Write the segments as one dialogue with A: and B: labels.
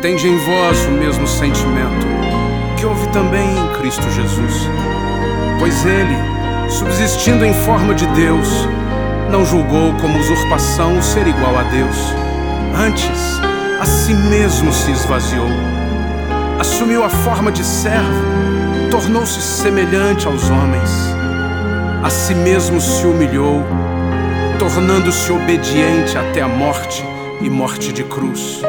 A: Tende em vós o mesmo sentimento que houve também em Cristo Jesus. Pois ele, subsistindo em forma de Deus, não julgou como usurpação ser igual a Deus. Antes, a si mesmo se esvaziou. Assumiu a forma de servo, tornou-se semelhante aos homens. A si mesmo se humilhou, tornando-se obediente até a morte e morte de cruz.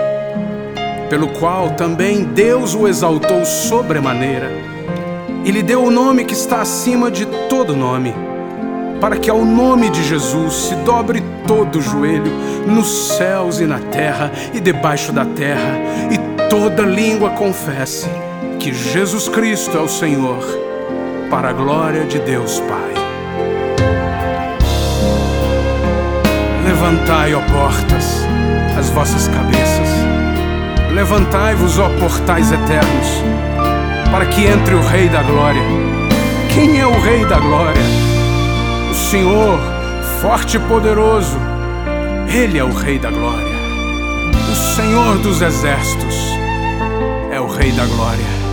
A: Pelo qual também Deus o exaltou sobremaneira e lhe deu o nome que está acima de todo nome, para que ao nome de Jesus se dobre todo o joelho, nos céus e na terra e debaixo da terra, e toda língua confesse que Jesus Cristo é o Senhor, para a glória de Deus Pai. Levantai, ó portas, as vossas cabeças. Levantai-vos, ó portais eternos, para que entre o Rei da Glória. Quem é o Rei da Glória? O Senhor, forte e poderoso. Ele é o Rei da Glória. O Senhor dos Exércitos é o Rei da Glória.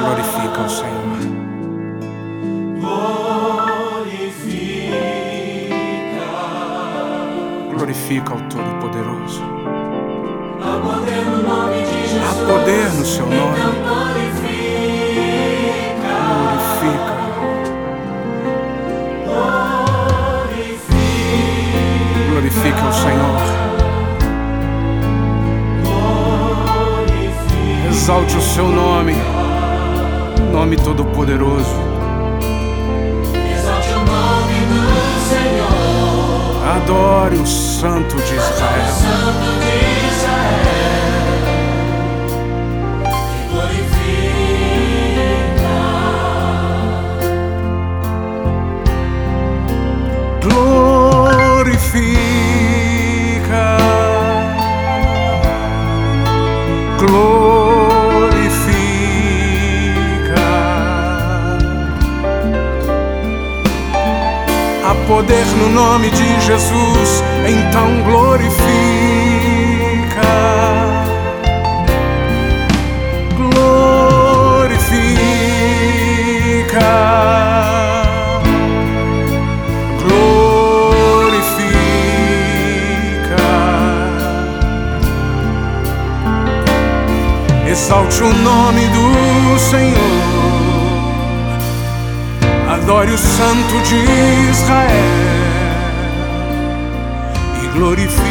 A: Glorifica o Senhor. Glorifica o Todo-Poderoso.
B: Há poder no nome de Jesus.
A: Há poder no seu nome.
B: Então glorifica.
A: Glorifica. Glorifica Exalte o seu nome, nome todo-poderoso.
B: Exalte o nome do Senhor.
A: Adore o Santo de Israel.
B: Santo de Israel. E glorifica.
A: Glorifica. Poder no nome de Jesus, então glorifica. Glorifica. Glorifica. Exalte o nome do Senhor. Adore o Santo de Israel e glorifica.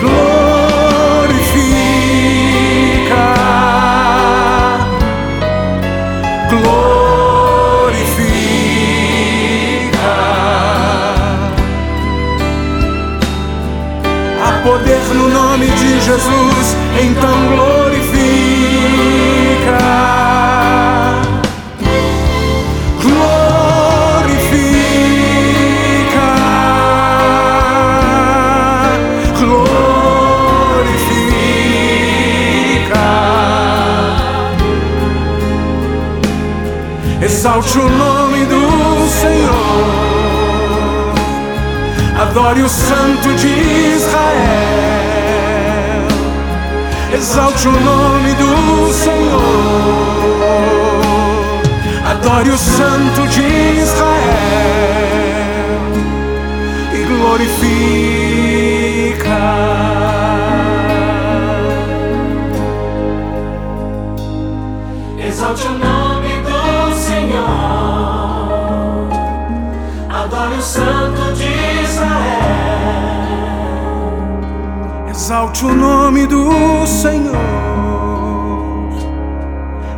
A: Glorifica. Glorifica. Há poder no nome de Jesus, então glorifica. Exalte o nome do Senhor. Adore o Santo de Israel. Exalte o nome do Senhor. Adore o Santo de Israel. E glorifica.
B: O Santo de Israel.
A: Exalte o nome do Senhor.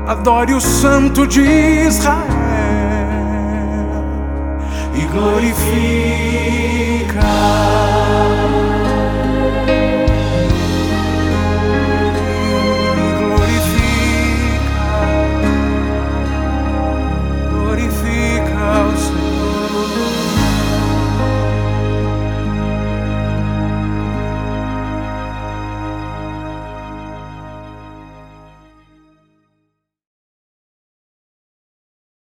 A: Adore o Santo de Israel e glorifique.